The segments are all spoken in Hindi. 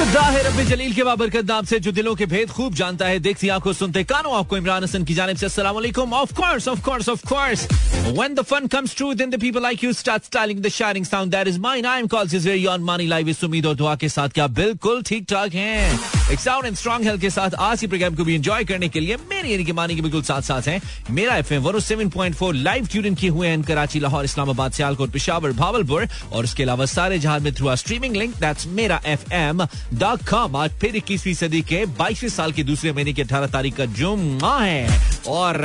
रब्बी जलील के बाबरकत नाम से जो दिलों के भेद खूब जानता है, देखती आँखों सुनते कानों, आपको इमरान हसन की जानब से अस्सलाम of course of course of course when the fun comes true then the people like you start styling the shining sound that is mine I am calls is very on money live इस उम्मीद और दुआ के साथ क्या बिल्कुल ठीक ठाक हैं? एक एंड स्ट्रॉन्ग हेल्थ के साथ आज की प्रोग्राम को भी एंजॉय करने के लिए मेरी यानी कि मानी के बिल्कुल साथ साथ हैं। मेरा एफएम 107.4 लाइव ट्यून किए हुए हैं कराची, लाहौर, इस्लामाबाद, सियालकोट, पिशावर, भावलपुर। और उसके अलावा सारे जहाँ में थ्रू स्ट्रीमिंग लिंक दैट्स मेरा एफ़ एम डॉट कॉम आज फिर इक्कीसवीं सदी के बाईसवें साल के दूसरे महीने की अठारह तारीख का जुम्मा है। और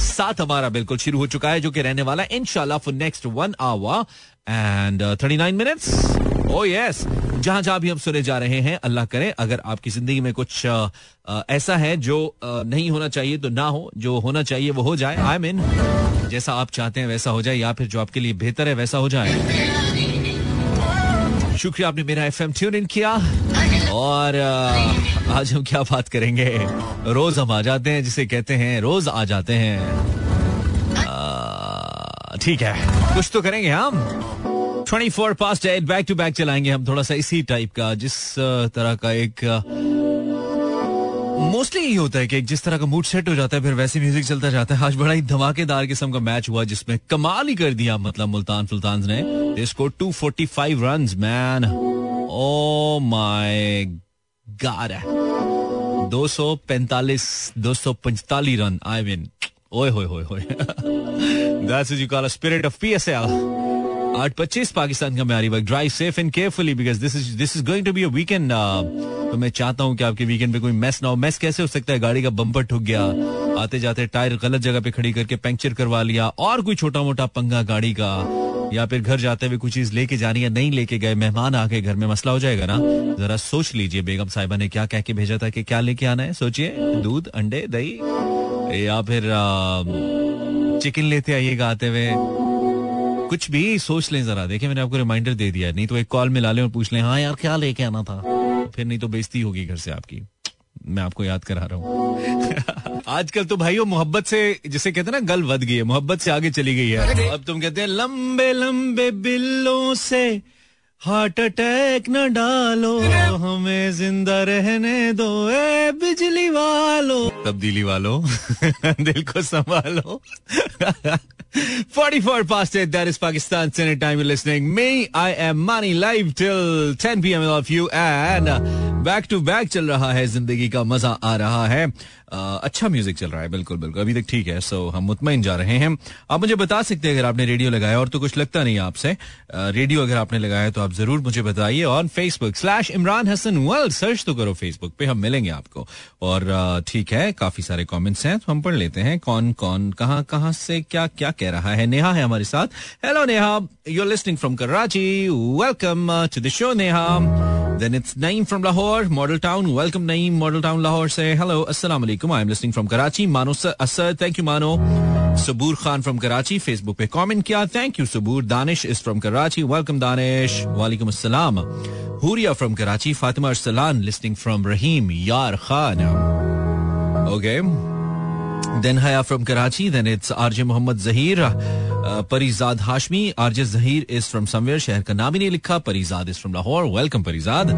साथ हमारा बिल्कुल शुरू हो चुका है जो कि रहने वाला है इनशाला for next one hour and thirty nine minutes oh yes जहाँ जहाँ भी हम सुने जा रहे हैं अल्लाह करे अगर आपकी ज़िंदगी में कुछ uh, ऐसा है जो uh, नहीं होना चाहिए तो ना हो जो होना चाहिए वो हो जाए। आई मीन जैसा आप चाहते हैं वैसा हो जाए या फिर जो आपके लिए बेहतर है वैसा हो जाए। शुक्रिया आपने मेरा एफ़ एम ट्यून इन किया। और आ, आज हम क्या बात करेंगे? रोज हम आ जाते हैं जिसे कहते हैं रोज आ जाते हैं। ठीक है। कुछ तो करेंगे हम। Twenty four eight back to back चलाएँगे हम थोड़ा सा इसी टाइप का, जिस तरह का एक मोस्टली यही होता है कि जिस तरह का मूड सेट हो जाता है, फिर वैसे म्यूज़िक चलता जाता है। आज बड़ा ही धमाकेदार किस्म का मैच हुआ, जिसमें कमाल ही कर दिया मतलब मुल्तान सुल्तान ने। इसको 245 runs man oh my God 245 245 run I mean ओए होए होए होए। That's you call spirit of PSL आठ पच्चीस पाकिस्तान का म्यारी वक्त। Drive safe and carefully because this is this is going to be a weekend तो मैं चाहता हूँ कि आपके वीकेंड पे कोई मैस ना हो। मैस कैसे हो सकता है? गाड़ी का बम्पर ठुक गया आते जाते टायर गलत जगह पे खड़ी करके पंक्चर करवा लिया, और कोई छोटा मोटा पंगा गाड़ी का, या फिर घर जाते हुए कुछ चीज़ लेके जानी है नहीं लेके गए, मेहमान आ गए घर में, मसला हो जाएगा ना? जरा सोच लीजिए, बेगम साहिबा ने क्या कह के भेजा था कि क्या लेके आना है? सोचिए, दूध, अंडे, दही, या फिर चिकन लेते आइएगा आते हुए। कुछ भी सोच लें जरा। देखिए, मैंने आपको रिमाइंडर दे दिया। नहीं तो एक कॉल मिला लें और पूछ लें हाँ यार, क्या लेके आना था? फिर नहीं तो बेइज्जती होगी घर से आपकी। मैं आपको याद करा रहा हूँ। आजकल तो भाई मोहब्बत से, जिसे कहते हैं ना, गल वध गई है। मोहब्बत से आगे चली गई है। अब तुम कहते हैं, लंबे लंबे बिल्लों से हार्ट अटैक न डालो। हमें ज़िंदा रहने दो, ए बिजली वालों। तब्दीली वालों दिल को संभालो 44 past 8, that is Pakistan Standard Time. You're listening. Me, I am Money live till 10 p.m. I love you and back to back चल रहा है ज़िंदगी का मज़ा आ रहा है अच्छा म्यूज़िक चल रहा है बिल्कुल बिल्कुल। अभी तक ठीक है सो हम मुतमिन जा रहे हैं। आप मुझे बता सकते हैं अगर आपने रेडियो लगाया और तो कुछ लगता नहीं आपसे। रेडियो अगर आपने लगाया तो आप ज़रूर मुझे बताइए। On Facebook slash Imran Hasan world search तो करो फेसबुक पे हम मिलेंगे आपको। और ठीक है काफ़ी सारे कॉमेंट्स हैं तो हम पढ़ लेते हैं। कौन कौन कहाँ कहाँ से क्या क्या कह रहा है? नेहा है हमारे साथ। Hello Neha. You are listening from Karachi welcome to the show Neha. Then it's Naeem from Lahore, Model Town. Welcome Naeem, Model Town Lahore. Say hello, Assalamu alaikum. I'm listening from Karachi. Mano Asad, thank you Mano. Sabur Khan from Karachi, Facebook पे comment किया. Thank you Sabur. Danish is from Karachi. Welcome Danish. Walaikum Assalam. Huria from Karachi. Fatima Arsalan listening from Rahim Yar Khan. Okay. Then Haya from Karachi. Then it's RJ Muhammad Zahir. Parizad Hashmi RJ Zahir is from somewhere शहर का नाम ही नहीं लिखा Parizad is from Lahore welcome Parizad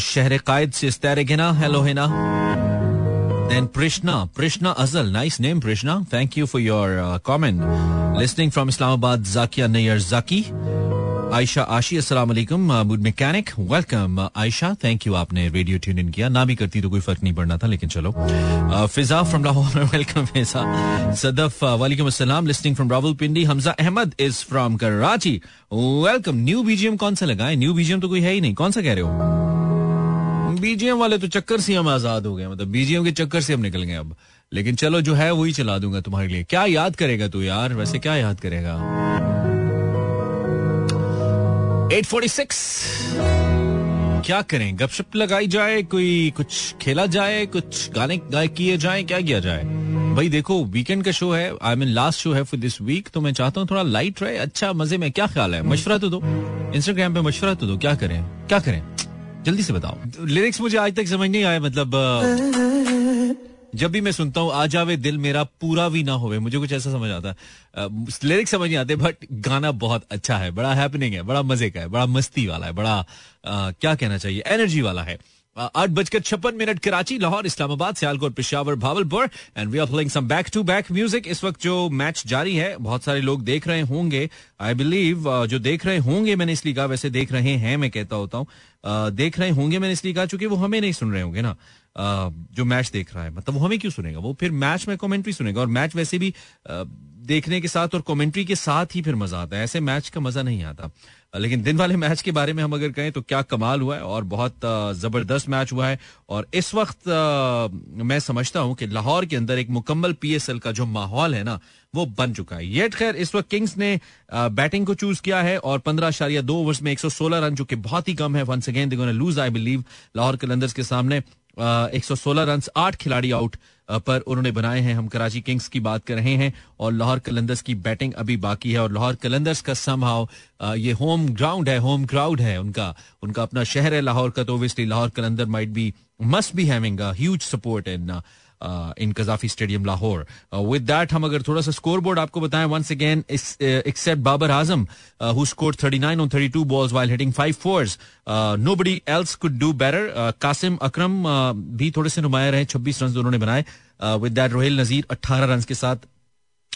शहर कायद से इस्तार गिना hello Hina Then Prishna, Prishna Azal, nice name Prishna. Thank you for your uh, comment. Listening from Islamabad, Zakia Nayar Zaki. Ayesha Ashi अस्सलाम वालेकुम mood mechanic welcome Ayesha thank you आपने रेडियो ट्यून इन किया. ना भी करती तो कोई फ़र्क नहीं पड़ना था लेकिन चलो. फिजा फ्रॉम लाहौर वेलकम फिजा सदफ वालेकुम अस्सलाम listening from Rawalpindi Hamza Ahmed is from Karachi welcome new BGM कौन सा लगा है न्यू बीजीएम तो कोई है ही नहीं. कौन सा कह रहे हो? बीजीएम वाले तो चक्कर से हम आज़ाद हो गए मतलब बीजीएम के चक्कर से हम निकल गए अब। लेकिन चलो, जो है वही चला दूँगा तुम्हारे लिए। क्या याद करेगा तू यार? वैसे क्या याद करेगा? 846 क्या करें? गपशप लगाई जाए, कोई कुछ खेला जाए, कुछ गाने गाए किए जाए, क्या किया जाए? भाई देखो वीकेंड का शो है आई मीन लास्ट शो है फॉर दिस वीक तो मैं चाहता हूँ थोड़ा लाइट रहे अच्छा मज़े में। क्या ख्याल है? मशवरा तो दो। इंस्टाग्राम पे मशवरा तो दो। क्या करें? क्या करें? जल्दी से बताओ। लिरिक्स मुझे आज तक समझ नहीं आया मतलब जब भी मैं सुनता हूँ आ जावे दिल मेरा पूरा भी ना होवे मुझे कुछ ऐसा समझ आता है। लिरिक्स समझ नहीं आते बट गाना बहुत अच्छा है बड़ा हैपनिंग है बड़ा मज़े का है बड़ा मस्ती वाला है बड़ा आ, क्या कहना चाहिए एनर्जी वाला है। आठ बजकर छप्पन minute Karachi, Lahore, Islamabad, Sialkot, Peshawar, Bahawalpur and we are playing some back to back music इस वक्त जो मैच जारी है, बहुत सारे लोग देख रहे होंगे। आई बिलीव जो देख रहे होंगे मैंने इसलिए कहा वैसे देख रहे हैं, मैं कहता होता हूँ देख रहे होंगे मैंने इसलिए कहा चूँकि वो हमें नहीं सुन रहे होंगे ना। जो मैच देख रहा है मतलब वो हमें क्यों सुनेगा? वो फिर मैच में कमेंट्री सुनेगा, और मैच वैसे भी देखने के साथ और कमेंट्री के साथ ही फिर मज़ा आता है। ऐसे मैच का मज़ा नहीं आता। लेकिन दिन वाले मैच के बारे में हम अगर कहें तो क्या कमाल हुआ है और बहुत ज़बरदस्त मैच हुआ है। और इस वक्त मैं समझता हूँ कि लाहौर के अंदर एक मुकम्मल पीएसएल का जो माहौल है ना, वो बन चुका है। येट खैर इस वक्त किंग्स ने बैटिंग को चूज़ किया है और पंद्रह आशारिया दो ओवर्स में 116 रन, जो कि बहुत ही कम है। Once again lose I believe Lahore Qalandars के सामने। एक सौ सोलह रन आठ खिलाड़ी आउट पर उन्होंने बनाए हैं। हम कराची किंग्स की बात कर रहे हैं और लाहौर कलंदर्स की बैटिंग अभी बाकी है और लाहौर कलंदर्स का समहाउ ये होम ग्राउंड है होम क्राउड है उनका। उनका अपना शहर है लाहौर का तो obviously Lahore Qalandar might be must be having huge support in in Gaddafi stadium Lahore with that हम अगर थोड़ा सा स्कोर बोर्ड आपको बताएँ once again except Babar Azam who score 39 on 32 balls while hitting five fours nobody else could do better Qasim Akram भी थोड़े से नुमाया रहे 26 रन उन्होंने बनाए. With that Rohail Nazir 18 run के साथ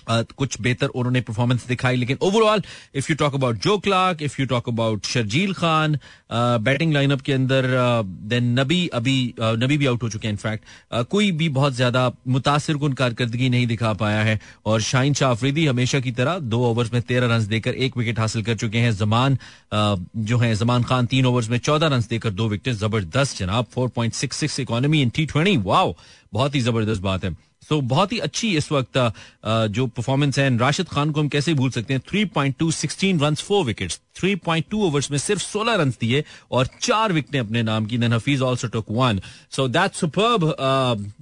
कुछ बेहतर उन्होंने परफॉर्मेंस दिखाई, लेकिन overall if you talk about Joe Clarke if you talk about Sharjeel Khan batting lineup के अंदर देन नबी अभी नबी भी आउट हो चुके हैं इनफैक्ट कोई भी बहुत ज़्यादा मुतासर कन कारकर्दगी नहीं दिखा पाया है, और शाहिन शाह अफरीदी हमेशा की तरह दो ओवर्स में तेरह रन देकर एक विकेट हासिल कर चुके हैं। जमान जो है, जमान खान तीन ओवर्स में चौदह रन देकर दो विकेट ज़बरदस्त जनाब। Four point six six economy in T twenty wow बहुत ही ज़बरदस्त बात है। सो बहुत ही अच्छी इस वक्त जो परफॉर्मेंस है राशिद खान को हम कैसे भूल सकते हैं? Three point two sixteen run four wicket three point two overs में सिर्फ़ सोलह रन दिए और चार विकेटें अपने नाम की। Hafeez also took one so that superb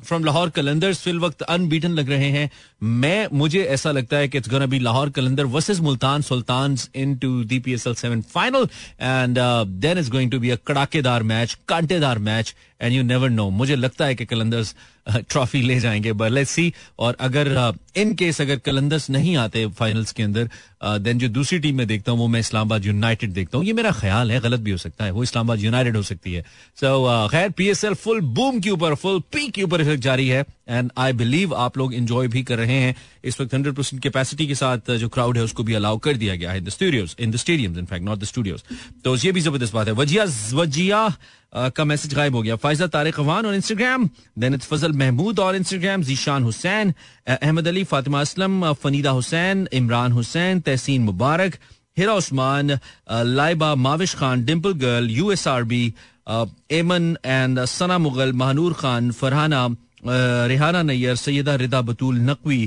from Lahore Qalandars fill वक्त अनबीटन लग रहे हैं। मैं, मुझे ऐसा लगता है कि it's gonna be Lahore Qalandar versus Multan Sultan in to the P S L seven final and then is going to be a कड़ाकेदार match कांटेदार match and you never know मुझे लगता है कि कलंदर्स ट्रॉफी ले जाएँगे बट सी और अगर इन केस अगर कलंदर्स नहीं आते फाइनल्स के अंदर देन जो दूसरी टीम में देखता हूँ, वो मैं इस्लामाबाद यूनाइटेड देखता हूँ। ये मेरा ख्याल है, गलत भी हो सकता है। वो इस्लामाबाद यूनाइटेड हो सकती है। सो खैर P S L full boom के ऊपर फुल पी के ऊपर जारी है। एंड आई बिलीव आप लोग इंजॉय भी कर रहे हैं। इस वक्त हंड्रेड परसेंट कैपेसिटी के साथ, जो क्राउड है, उसको भी अलाउ कर दिया गया है। In the studios in the stadium in fact not the studios तो ये भी ज़बरदस्त बात है। वजिया वजिया का मैसेज गायब हो गया। फायजा तारिक अवान और Instagram then it's Fazal Mehmood और Instagram Zeeshan Hussain Ahmed Ali Fatima Aslam Faneeda Hussain Imran Hussain Tehseen Mubarak Hira Usman Laiba Mavish Khan dimple girl U S R B Eman and Sana Mughal Mahnoor Khan Farhana Rehana Nayyar, Syeda Rida Batool, Naqvi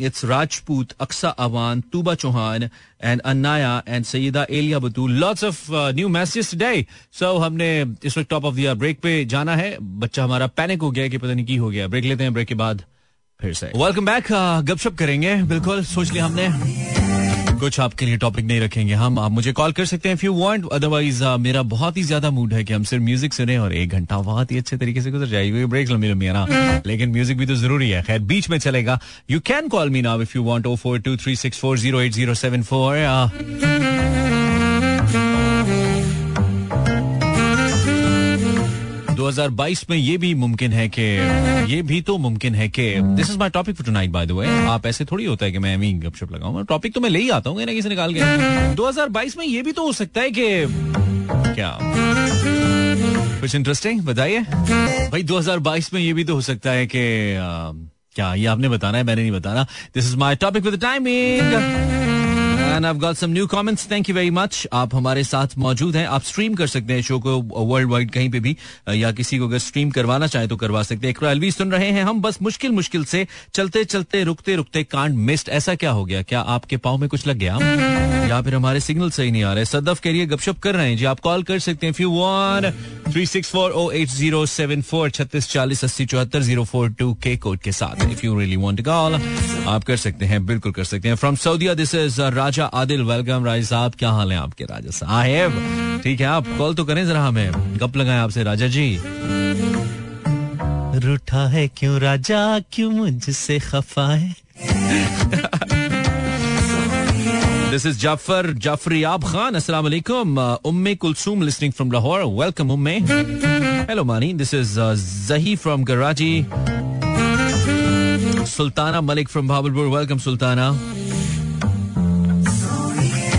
it's Rajput, Aqsa Awan, Tooba Chauhan and Ananya and Syeda Aliya Batool. Lots of new message today so हमने इस वक्त टॉप ऑफ़ द ब्रेक पे जाना है। बच्चा हमारा पैनिक हो गया कि पता नहीं की हो गया। ब्रेक लेते हैं ब्रेक के बाद फिर से। वेलकम बैक गपशप करेंगे। बिल्कुल, सोच लिया हमने। कुछ आपके लिए टॉपिक नहीं रखेंगे हम। आप मुझे कॉल कर सकते हैं इफ़ यू वांट अदरवाइज़ मेरा बहुत ही ज़्यादा मूड है कि हम सिर्फ़ म्यूज़िक सुने और एक घंटा बहुत ही अच्छे तरीके से गुजर जाएगी ब्रेक लंबी लंबी है ना लेकिन म्यूज़िक भी तो ज़रूरी है। खैर, बीच में चलेगा। You can call me now if you want O four two three six four zero eight zero seven four 2022 में ये भी मुमकिन है कि, ये भी तो मुमकिन है कि this is my topic for tonight by the way आप ऐसे थोड़ी होता है कि मैं अभी गपशप लगाऊँगा टॉपिक तो मैं ले ही आता हूँ किसी निकाल के। 2022 में ये भी तो हो सकता है कि, क्या? कुछ इंटरेस्टिंग बताइए। भाई 2022 में ये भी तो हो सकता है कि क्या? ये आपने बताना है, मैंने नहीं बताना। This is my topic with timing and I got some new comments thank you very much आप हमारे साथ मौजूद हैं। आप स्ट्रीम कर सकते हैं शो को वर्ल्ड वाइड कहीं पे भी या किसी को अगर स्ट्रीम करवाना चाहे तो करवा सकते हैं। एलवी सुन रहे हैं हम। बस मुश्किल मुश्किल से चलते चलते, रुकते रुकते कांड मिस्ड ऐसा क्या हो गया? क्या आपके पाँव में कुछ लग गया? या फिर हमारे सिग्नल सही नहीं आ रहे? सदफ के लिए गपशप कर रहे हैं। जी, आप कॉल कर सकते हैं। Few one three six four O eight zero seven four छत्तीस, चालीस, अस्सी, चौहत्तर ज़ीरो फोर टू के कोड के साथ। If you really want call आप कर सकते हैं, बिल्कुल कर सकते हैं। From Saudia this is Raja Adil welcome Raj साहब। क्या हाल है आपके राजा साहेब? ठीक है आप? कॉल तो करें जरा हमें। गप लगाए आपसे राजा जी। रूठा है क्यों राजा? क्यों मुझसे खफा है? दिस इज़ जाफ़र जाफरी आब खान अस्सलाम वालेकुम Umme Kulsoom listening from Lahore welcome Umme hello Mani this is Jahi from Karachi Sultana Malik from Bahawalpur welcome Sultana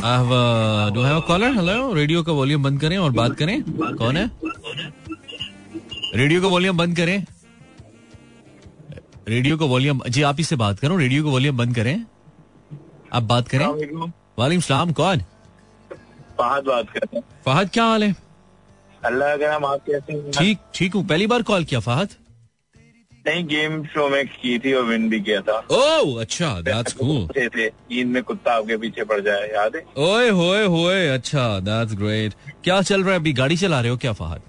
do have a caller hello radio का वॉल्यूम बंद करें और बात करें कौन है रेडियो का वॉल्यूम बंद करें रेडियो का वॉल्यूम जी आप ही से बात करो रेडियो का वॉल्यूम बंद करें आप बात करें वालेकुम सलाम कौन फहद बात कर रहे हैं फहद क्या हाल है अल्लाह का नाम आप कैसे ठीक ठीक हूँ। पहली बार कॉल किया फहद नहीं गेम शो में की थी और विन भी किया था। ओह अच्छा दैट्स कूल थे थे ईद में कुत्ता आपके पीछे पड़ जाए याद है? ओए होए होए अच्छा दैट्स ग्रेट क्या चल रहा है अभी? गाड़ी चला रहे हो क्या फहद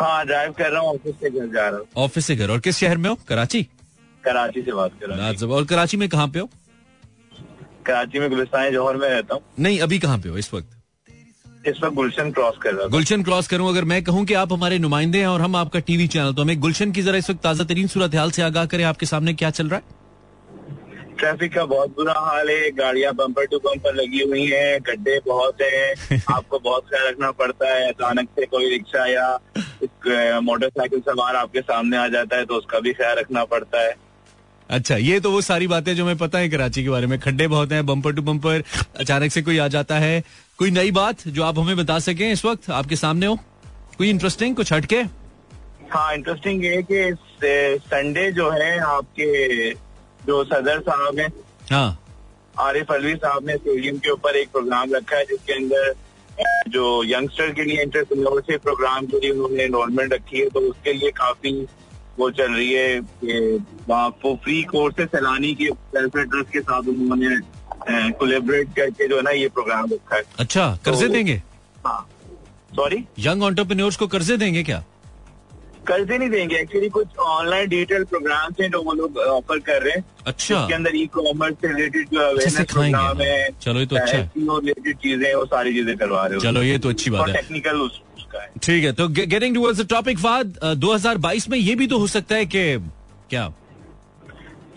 हाँ ड्राइव कर रहा हूँ ऑफ़िस से घर जा रहा हूँ। ऑफ़िस से घर और किस शहर में हो? कराची? कराची से बात कर रहा हूँ। और कराची में कहाँ पे हो? कराची में गुलिस्तान जौहर में रहता हूँ। नहीं अभी कहाँ पे हो इस वक्त? इस वक्त गुलशन क्रॉस कर रहा था। गुलशन क्रॉस करूँ अगर मैं कहूँ कि आप हमारे नुमाइंदे हैं और हम आपका टीवी चैनल तो हमें गुलशन की जरा इस वक्त ताज़ा तरीन सूरत हाल से आगाह करें आपके सामने क्या चल रहा है? ट्रैफ़िक का बहुत बुरा हाल है गाड़ियाँ बम्पर टू बम्पर लगी हुई हैं गड्ढे बहुत हैं आपको बहुत ख्याल रखना पड़ता है अचानक से कोई रिक्शा या मोटरसाइकिल सवार आपके सामने आ जाता है तो उसका भी ख्याल रखना पड़ता है। अच्छा ये तो वो सारी बातें जो मैं पता है कराची के बारे में। खड्डे बहुत हैं बम्पर टू बम्पर अचानक से कोई आ जाता है कोई नई बात जो आप हमें बता सकें इस वक्त? आपके सामने हो? कोई इंटरेस्टिंग कुछ हटके? हाँ इंटरेस्टिंग ये कि संडे जो है आपके जो सदर साहब हैं हाँ। आरिफ अलवी साहब ने स्टेडियम के ऊपर एक प्रोग्राम रखा है जिसके अंदर जो यंगस्टर के लिए इंटरप्रेन्योरशिप प्रोग्राम के लिए उन्होंने एनरोलमेंट रखी है तो उसके लिए काफ़ी वो चल रही है कि वहाँ वो फ्री कोर्सेज सैलानी के वेलफेयर ट्रस्ट के साथ उन्होंने कोलेबरेट करके जो है ना ये प्रोग्राम रखा है। अच्छा कर्जे तो- देंगे? हाँ। सॉरी यंग ऑन्टरप्रेन्योर्स को कर्जे देंगे क्या? कर्जे नहीं देंगे एक्चुअली कुछ ऑनलाइन डिजिटल प्रोग्राम हैं जो वो लोग ऑफ़र कर रहे हैं। अच्छा। इसके अंदर ई कॉमर्स से रिलेटेड जो अवेयरनेस प्रोग्राम है चलो, ये तो अच्छा रिलेटेड चीज़ें वो सारी चीज़ें करवा रहे हो। चलो ये तो अच्छी बात है। टेक्निकल ठीक है तो गेटिंग टुवर्ड्स द टॉपिक फाद 2022 में ये भी तो हो सकता है कि क्या?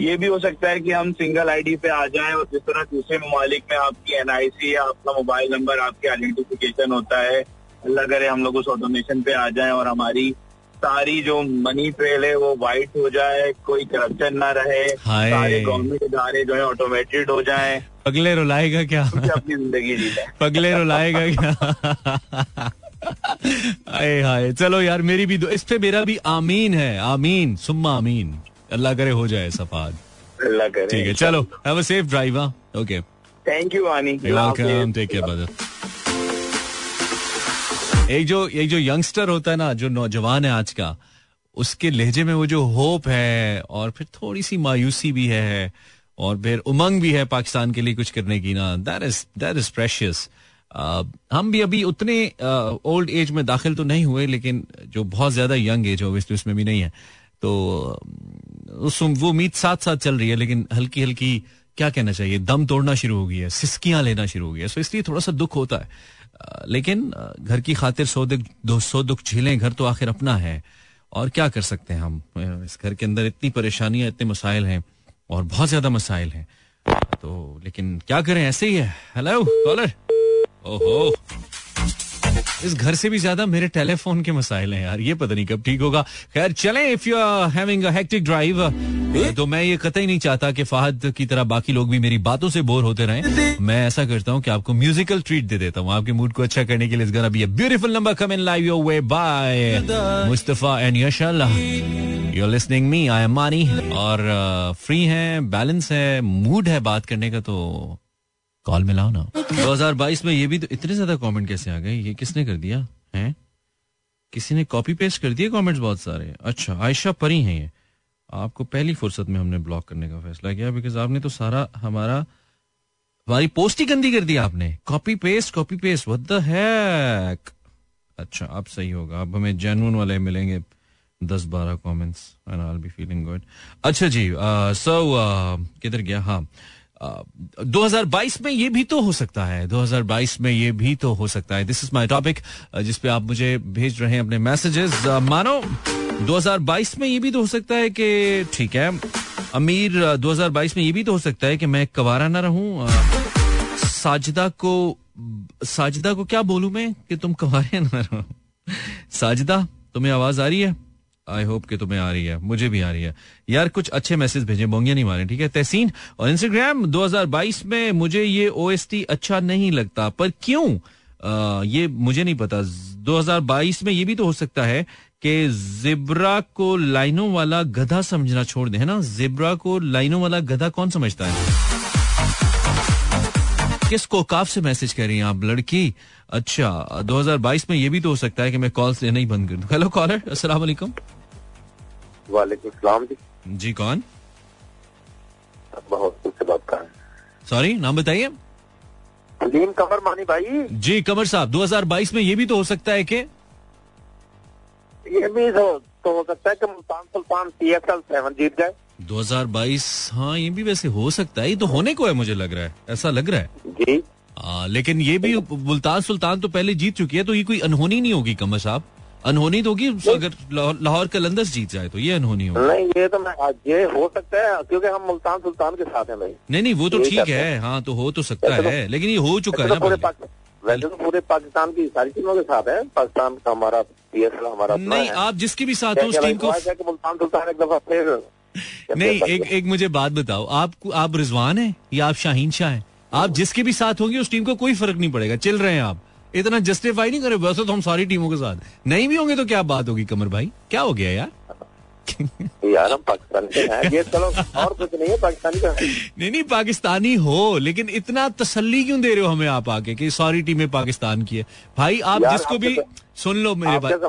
ये भी हो सकता है कि हम सिंगल आईडी पे आ जाएँ और जिस तरह दूसरे ममालिक में आपकी एनआईसी या आपका मोबाइल नंबर आपके आइडेंटिफिकेशन होता है अल्लाह करे हम लोग उस ऑटोमेशन पे आ जाएँ और हमारी सारी जो मनी ट्रेल है वो वाइट हो जाए कोई करप्शन ना रहे। सारे गवर्नमेंट इदारे जो है ऑटोमेटेड हो जाए। पगले रुलाएगा क्या? अपनी ज़िंदगी जी पगले रुलाएगा क्या? हाय चलो यार मेरी भी इस पे मेरा भी आमीन है आमीन सुम्मा आमीन। अल्लाह करे हो जाए सफाद अल्लाह करे। ठीक है चलो have a safe drive okay thank you Wani welcome take care brother एक जो एक जो यंगस्टर होता है ना जो नौजवान है आज का उसके लहजे में वो जो होप है और फिर थोड़ी सी मायूसी भी है और फिर उमंग भी है पाकिस्तान के लिए कुछ करने की ना that is that is precious हम भी अभी उतने ओल्ड एज में दाखिल तो नहीं हुए लेकिन जो बहुत ज़्यादा यंग एज है उसमें भी नहीं है। तो वो उम्मीद साथ साथ चल रही है, लेकिन हल्की हल्की क्या कहना चाहिए? दम तोड़ना शुरू हो गई है, सिस्कियाँ लेना शुरू हो गई है। सो इसलिए थोड़ा सा दुख होता है। लेकिन घर की खातिर सौ दुख सौ दुख झेलें, घर तो आखिर अपना है। और क्या कर सकते हैं हम? इस घर के अंदर इतनी परेशानियाँ, इतने मसाइल हैं, और बहुत ज़्यादा मसाइल हैं। तो लेकिन क्या करें? ऐसे ही है। हेलो कॉलर ओहो! इस घर से भी ज़्यादा मेरे टेलीफोन के मसाइल हैं यार ये पता नहीं कब ठीक होगा। खैर चलें if you are having a hectic drive तो मैं ये कतई नहीं चाहता कि फाहद की तरह बाकी लोग भी मेरी बातों से बोर होते रहें। मैं ऐसा करता हूँ कि आपको म्यूजिकल ट्रीट दे देता हूँ। आपके मूड को अच्छा करने के लिए इस गना भी beautiful number come in live your way by Mustafa and यशाला you are listening me I am Mani और फ्री हैं बैलेंस है मूड है बात करने का तो कॉल मिलाओ ना। 2022 में ये भी तो इतने ज़्यादा कमेंट कैसे आ गए? ये किसने कर दिया? हैं? किसी ने कॉपी पेस्ट कर दिए कमेंट्स बहुत सारे? अच्छा आयशा परी हैं ये। आपको पहली फुर्सत में हमने ब्लॉक करने का फैसला किया बिकॉज़ आपने तो सारा हमारा हमारी पोस्ट ही गंदी कर दी आपने। Copy paste copy paste what the heck अच्छा अब सही होगा। अब हमें जेन्युइन वाले मिलेंगे। दस बारह comments and I be feeling good अच्छा जी सो किधर गया? हाँ। uh, 2022 में ये भी तो हो सकता है 2022 में ये भी तो हो सकता है। दिस इज़ माय टॉपिक जिस पे आप मुझे भेज रहे हैं अपने मैसेजेस मानो 2022 में ये भी तो हो सकता है कि, ठीक है, अमीर 2022 में ये भी तो हो सकता है कि मैं कवारा ना रहूँ। साजिदा को साजिदा को क्या बोलूँ मैं कि तुम कवारे ना रहो? साजिदा, तुम्हें आवाज़ आ रही है? आई होप कि तुम्हें आ रही है, मुझे भी आ रही है। यार, कुछ अच्छे मैसेज भेजे, बोंगिया नहीं मारे, ठीक है? तहसीन और इंस्टाग्राम 2022 में मुझे ये ओएसटी अच्छा नहीं लगता, पर क्यों? ये मुझे नहीं पता। 2022 में ये भी तो हो सकता है कि जिब्रा को लाइनों वाला गधा समझना छोड़ दे, है ना? जिब्रा को लाइनों वाला गधा कौन समझता है? किसको काफ से मैसेज कर रही हैं आप, लड़की? अच्छा 2022 में ये भी तो हो सकता है कि मैं कॉल्स लेना ही बंद कर दूँ। हेलो कॉलर अस्सलाम वालेकुम वालेकुम सलाम जी। जी कौन? बहुत से बात कर। सॉरी नाम बताइए। कमर मानी भाई। जी कमर साहब 2022 में ये भी तो हो सकता है कि? ये भी तो, तो हो सकता है कि Multan Sultan C S L seven जीत गए 2022 हाँ ये भी वैसे हो सकता है। ये तो होने को है मुझे लग रहा है। ऐसा लग रहा है। जी। आ, लेकिन ये भी मुल्तान सुल्तान तो पहले जीत चुकी है तो ये कोई अनहोनी नहीं होगी कमर साहब। अनहोनी तो होगी अगर लाहौर कलंदर्स जीत जाए तो ये अनहोनी होगी। नहीं ये तो मैं ये हो सकता है क्योंकि हम मुल्तान सुल्तान के साथ हैं भाई। नहीं नहीं वो तो ठीक है। हाँ। तो हो तो सकता तो- है लेकिन ये हो चुका है ना तो पूरे वैसे तो पूरे पाकिस्तान की सारी टीमों के साथ है। पाकिस्तान का हमारा पी एस हमारा नहीं आप जिसके भी साथ हो उस टीम कि मुल्तान सुल्तान एक दफ़ा फिर नहीं एक एक मुझे बात बताओ। आप आप रिजवान हैं या आप शाहीन शाह हैं? आप जिसके भी साथ होंगे उस टीम को कोई फ़र्क नहीं पड़ेगा। चल रहे हैं आप। इतना जस्टिफाई नहीं करे वैसे तो हम सारी टीमों के साथ। नहीं भी होंगे तो क्या बात होगी कमर भाई? क्या हो गया यार? यार हम पाकिस्तान के हैं ये चलो और कुछ नहीं है पाकिस्तानी का। नहीं नहीं पाकिस्तानी हो लेकिन इतना तसल्ली क्यों दे रहे हो हमें आप आके कि सारी टीमें पाकिस्तान की है? भाई आप जिसको भी तो- सुन लो मेरे बात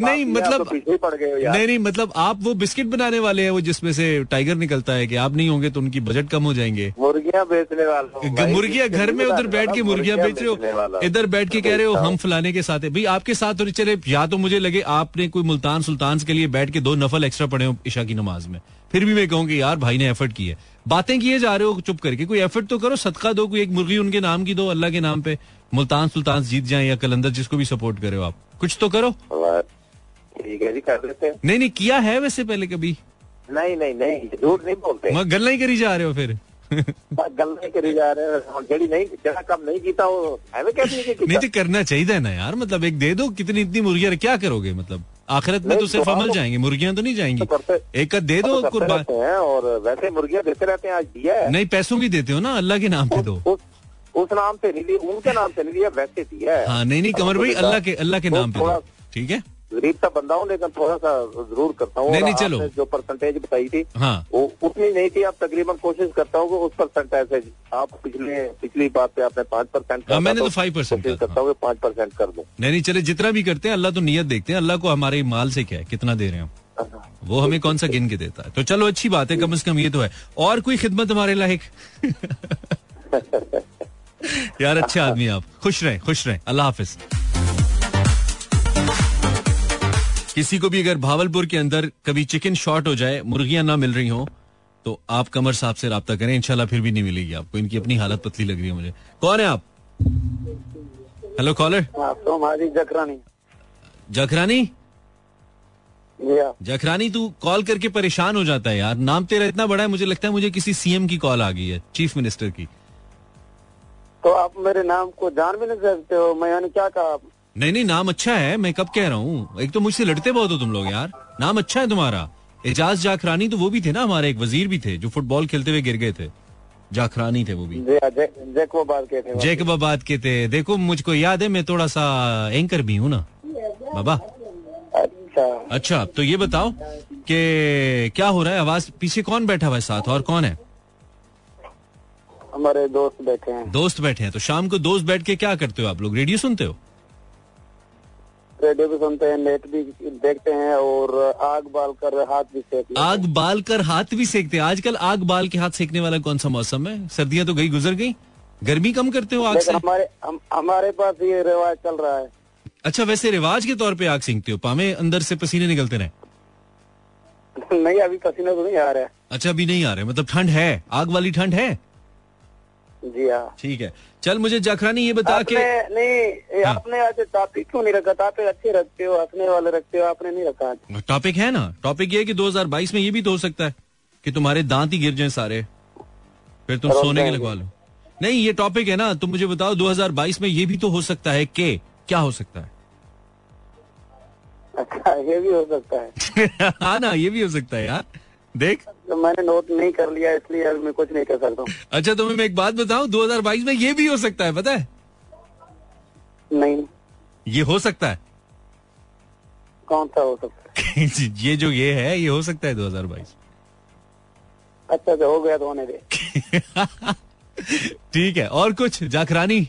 नहीं मतलब तो नहीं नहीं मतलब आप वो बिस्किट बनाने वाले हैं वो जिसमें से टाइगर निकलता है कि आप नहीं होंगे तो उनकी बजट कम हो जाएँगे। मुर्गियाँ बेचने वाला मुर्गियाँ घर में उधर बैठ के मुर्गियाँ बेच रहे हो। इधर बैठ के कह रहे हो हम फलाने के साथ है। भाई आपके साथ तो नहीं चले या तो मुझे लगे आपने कोई मुल्तान सुल्तान के लिए बैठ के दो नफल एक्स्ट्रा पढ़े हो ईशा की नमाज़ में। फिर भी मैं कहूँगी यार भाई ने एफर्ट की है। बातें किए जा रहे हो चुप करके। कोई एफर्ट तो करो सदका दो कोई एक मुर्गी उनके नाम की दो अल्लाह के नाम पे मुल्तान सुल्तान जीत जाए या कलंदर जिसको भी सपोर्ट करे हो आप। कुछ तो करो। ठीक है जी कर देते हैं। नहीं नहीं किया है वैसे पहले कभी? नहीं नहीं नहीं झूठ नहीं बोलते। गल नहीं करी जा रहे हो फिर। गल नहीं करी जा रहे हैं। जड़ी नहीं जरा कम नहीं जीता वो हमें क्या चाहिए कि नहीं तो करना चाहिए ना यार मतलब एक दे दो कितनी इतनी मुर्गियाँ क्या करोगे मतलब? आखिरत में तो सिर्फ़ तो अमल जाएँगे मुर्गियाँ तो नहीं जाएँगी। तो एक का दे दो तो कुर्बान और वैसे मुर्गियाँ देते रहते हैं आज दिया है। नहीं पैसों की देते हो ना अल्लाह के नाम पे दो उस नाम से नहीं उनके नाम से नहीं दिया वैसे दिया है। हाँ नहीं नहीं कमर भाई अल्लाह के अल्लाह के नाम पे ठीक है? गरीब सा बंदा हूँ लेकिन थोड़ा सा ज़रूर करता हूँ। नहीं, नहीं, चलो। जो परसेंटेज बताई थी हाँ। वो उतनी नहीं थी। अब तकरीबन कोशिश करता हूँ उस परसेंटेज से आप पिछले पिछली बात पे आपने पाँच परसेंट हाँ, मैंने तो 5% कोशिश कहा था। करता हूँ पाँच परसेंट कर दूँ। नहीं नहीं चले जितना भी करते हैं अल्लाह तो नियत देखते हैं। अल्लाह को हमारे माल से क्या है? कितना दे रहे हैं वो हमें कौन सा गिन के देता है? तो चलो अच्छी बात है कम से कम ये तो है। और कोई खिदमत हमारे लायक? यार अच्छे आदमी आप। खुश रहें खुश रहें। अल्लाह हाफिज। किसी को भी अगर भावलपुर के अंदर कभी चिकन शॉर्ट हो जाए मुर्गियाँ ना मिल रही हो तो आप कमर साहब से रब्ता करें। इंशाल्लाह फिर भी नहीं मिलेगी आपको। इनकी अपनी हालत पतली लग रही है मुझे। कौन है आप? हेलो कॉलर तो हमारी जकरानी जखरानी? जखरानी तू कॉल करके परेशान हो जाता है यार। नाम तेरा इतना बड़ा है मुझे लगता है मुझे किसी सीएम की कॉल आ गई है चीफ मिनिस्टर की। तो आप मेरे नाम को जान भी नहीं सकते हो। मैंने क्या कहा नहीं नहीं नाम अच्छा है मैं कब कह रहा हूँ। एक तो मुझसे लड़ते बहुत हो तुम लोग यार। नाम अच्छा है तुम्हारा। एजाज जाखरानी तो वो भी थे ना हमारे एक वज़ीर भी थे जो फुटबॉल खेलते हुए गिर गए थे। जाखरानी थे वो भी। जैको बात के थे जैकबाबाद के थे। देखो मुझको याद है मैं थोड़ा सा एंकर भी हूँ ना। बाबा। अच्छा। अच्छा तो ये बताओ कि क्या हो रहा है? आवाज़ पीछे कौन बैठा हुआ है साथ? और कौन है? हमारे दोस्त बैठे हैं। दोस्त बैठे हैं तो शाम को दोस्त बैठ के क्या करते हो आप लोग? रेडियो सुनते हो? रेडियो भी सुनते हैं नेट भी देखते हैं और आग बाल कर हाथ भी सेक लेते हैं। आग बाल कर हाथ भी सेकते हैं। आजकल आग बाल के हाथ सेकने वाला कौन सा मौसम है? सर्दियाँ तो गई गुजर गई। गर्मी कम करते हो आग से? हमारे हम, हमारे पास ये रिवाज चल रहा है। अच्छा वैसे रिवाज के तौर पे आग सेकते हो पावे अंदर से पसीने निकलते रहे। नहीं अभी पसीना तो नहीं आ रहा। है अच्छा अभी नहीं आ रहे मतलब ठंड है आग वाली ठंड है? जी हाँ। ठीक है। चल मुझे जाखरानी ये बता के नहीं हाँ। आपने आज टॉपिक क्यों नहीं रखा? टॉपिक अच्छे रखते हो हंसने वाले रखते हो आपने नहीं रखा टॉपिक है ना? टॉपिक ये है कि 2022 में ये भी तो हो सकता है कि तुम्हारे दांत ही गिर जाए सारे। फिर तुम सोने के लगवा लो। नहीं ये टॉपिक है ना? तुम मुझे बताओ 2022 में ये भी तो हो सकता है के क्या हो सकता है? अच्छा ये भी हो सकता है। हाँ ना ये भी हो सकता है यार। देख। तो मैंने नोट नहीं कर लिया इसलिए अब मैं कुछ नहीं कर सकता अच्छा तुम्हें मैं एक बात बताऊँ 2022 में ये भी हो सकता है पता है? नहीं। ये हो सकता है। कौन सा हो सकता है? ये जो ये है ये हो सकता है 2022 अच्छा अच्छा हो गया तो होने दे। ठीक है और कुछ? जाखरानी?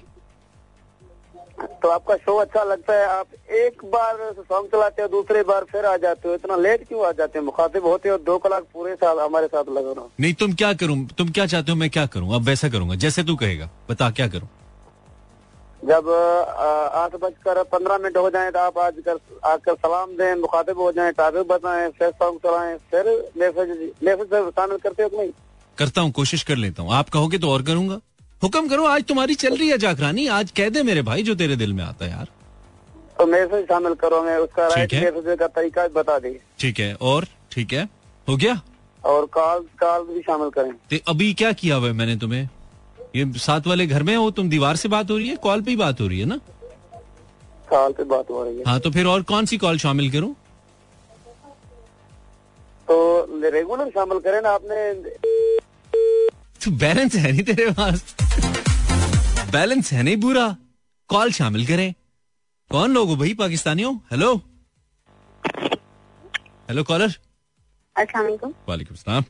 तो आपका शो अच्छा लगता है आप एक बार सॉन्ग चलाते हो दूसरे बार फिर आ जाते हो इतना लेट क्यों आ जाते हो? मुखातिब होते हो दो कलाक पूरे साल हमारे साथ लगा रहो। नहीं तुम क्या करूँ? तुम क्या चाहते हो मैं क्या करूँ? अब वैसा करूँगा जैसे तू कहेगा बता क्या करूँ? जब आठ बजकर पंद्रह मिनट हो जाए तो आप आज कर आकर सलाम दें मुखातिब हो जाए टॉपिक बताएँ फिर सॉन्ग चलाएँ फिर मैसेज मैसेज शामिल करते हो नहीं? करता हूँ कोशिश कर लेता हूँ। आप कहोगे तो और करूँगा। हुक्म करो आज तुम्हारी चल रही है जाखरानी आज कह दे मेरे भाई जो तेरे दिल में आता है यार। तो मैसेज शामिल करो मैं उसका राइट मैसेज का तरीका बता दी ठीक है और? ठीक है। हो गया? और कॉल कॉल भी शामिल करें। ते अभी क्या किया हुआ है मैंने तुम्हें? ये साथ वाले घर में हो तुम दीवार से बात हो रही है कॉल पे बात हो रही है ना? कॉल पे बात हो रही है। हाँ तो फिर और कौन सी कॉल शामिल करूँ? तो रेगुलर शामिल करें ना आपने। तो बैलेंस है नहीं तेरे पास? बैलेंस है नहीं पूरा कॉल शामिल करें। कौन लोग हो भाई पाकिस्तानियों? हेलो हेलो कॉलर वालेकुम सलाम।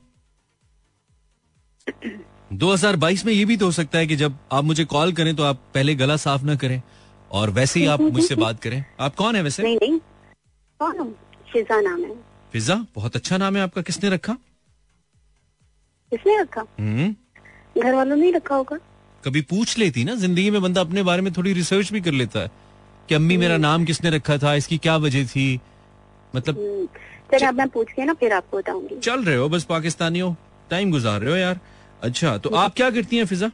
2022 में ये भी तो हो सकता है कि जब आप मुझे कॉल करें तो आप पहले गला साफ़ ना करें और वैसे ही आप मुझसे बात करें। आप कौन है वैसे? नहीं नहीं। कौन शिजा नाम है। फिजा? बहुत अच्छा नाम है आपका। किसने रखा? किसने रखा। हम्म। घर वालों ने रखा होगा। कभी पूछ लेती ना ज़िंदगी में बंदा अपने बारे में थोड़ी रिसर्च भी कर लेता है कि अम्मी मेरा नाम किसने रखा था इसकी क्या वजह थी? मतलब हम्म, चलिए अब मैं पूछ के ना फिर आपको बताऊँगी। चल रहे हो बस पाकिस्तानी हो टाइम गुजार रहे हो यार। अच्छा तो आप क्या करती हैं फिजा?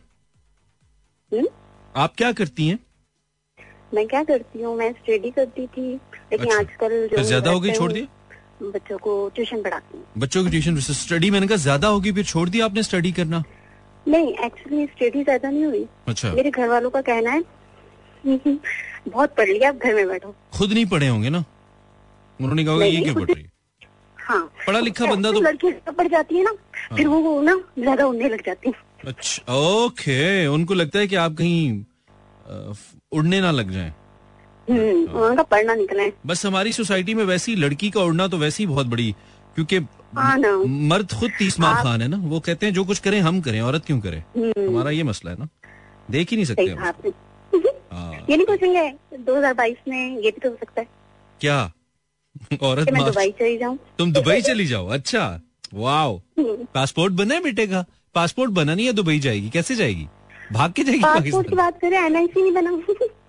हम्म? आप क्या करती हैं? मैं क्या करती हूँ मैं स्टडी करती थी लेकिन अच्छा। आजकल ज़्यादा हो गई छोड़ दिया? बच्चों को ट्यूशन पढ़ाती हूँ। बच्चों की ट्यूशन स्टडी मैंने कहा ज़्यादा होगी फिर छोड़ दिया आपने स्टडी करना? नहीं एक्चुअली स्टडी ज़्यादा नहीं हुई। अच्छा। मेरे घर वालों का कहना है बहुत पढ़ लिया आप घर में बैठो। खुद नहीं पढ़े होंगे ना? उन्होंने कहा होगा ये क्या पढ़ रही हाँ? पढ़ा लिखा बंदा तो लड़की पढ़ जाती है ना फिर वो ना ज़्यादा उड़ने लग जाती है। अच्छा ओके। उनको लगता है कि आप कहीं उड़ने ना लग जाएँ। उनका पढ़ना निकला है। बस हमारी सोसाइटी में वैसी लड़की का उड़ना तो वैसी बहुत बड़ी क्योंकि हाँ मर्द खुद तीस मार खान है ना वो कहते हैं जो कुछ करें हम करें औरत क्यों करे? हम्म, हमारा ये मसला है ना। देख ही नहीं सकते हाँ, ये नहीं पूछेंगे 2022 में ये भी तो हो सकता है। क्या? औरत मैं दुबई चली जाऊँ। तुम दुबई चली जाओ अच्छा। वाओ। हम्म, पासपोर्ट बना है बेटे का? पासपोर्ट बना नहीं है दुबई जाएगी कैसे जाएगी? भाग के जाएगी पासपोर्ट की बात करें एनआईसी नहीं बना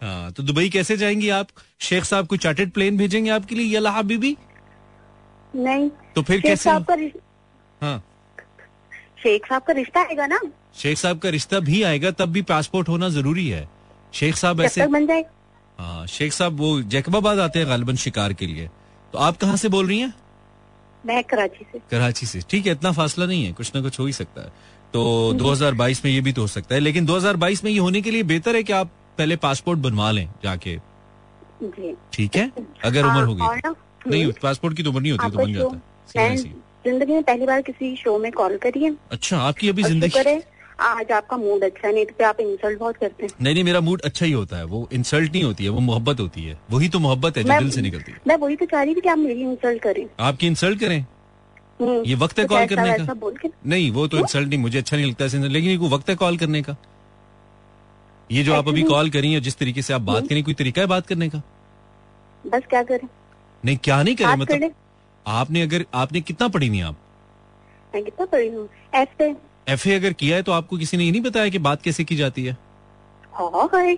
हाँ तो दुबई कैसे जाएँगी आप? शेख साहब को चार्टेड प्लेन भेजेंगे आपके लिए यला हबीबी नहीं तो फिर कैसे? हाँ। शेख साहब का रिश्ता आएगा ना? शेख साहब का रिश्ता भी आएगा तब भी पासपोर्ट होना ज़रूरी है। शेख साहब ऐसे बन जाएगा हाँ शेख साहब वो जैकबाबाद आते हैं गालिबन शिकार के लिए। तो आप कहाँ से बोल रही हैं? मैं कराची से। कराची से। ठीक है इतना फासला नहीं है कुछ ना कुछ हो ही सकता है। तो 2022 में ये भी तो हो सकता है। लेकिन 2022 में ये होने के लिए बेहतर है कि आप पहले पासपोर्ट बनवा लें जाके। ठीक है? अगर उम्र हाँ, होगी नहीं पासपोर्ट की तो उम्र नहीं होती तो बन जाता है। ज़िंदगी में पहली बार किसी शो में कॉल करी है। अच्छा आपकी अभी ज़िंदगी आज आपका मूड अच्छा नहीं तो आप इंसल्ट बहुत करते हैं। नहीं नहीं मेरा मूड अच्छा ही होता है। वो इंसल्ट नहीं होती है वो मोहब्बत होती है। वही तो मोहब्बत है जो दिल से निकलती है। मैं वही तो चाह रही थी कि आप मेरी इंसल्ट करें। आपकी इंसल्ट करें? ये वक्त है कॉल करने का? नहीं वो तो इंसल्ट नहीं मुझे अच्छा नहीं लगता ऐसे लेकिन ये वक्त है कॉल करने का। ये जो आप अभी कॉल करी है जिस तरीके से आप बात करें कोई तरीका है बात करने का? बस क्या करें? नहीं क्या नहीं करें मतलब आपने अगर आपने कितना पढ़ी नहीं आप? मैं कितना पढ़ी हूँ? एफ़ एफ़ अगर किया है तो आपको किसी ने ये नहीं बताया कि बात कैसे की जाती है? हाँ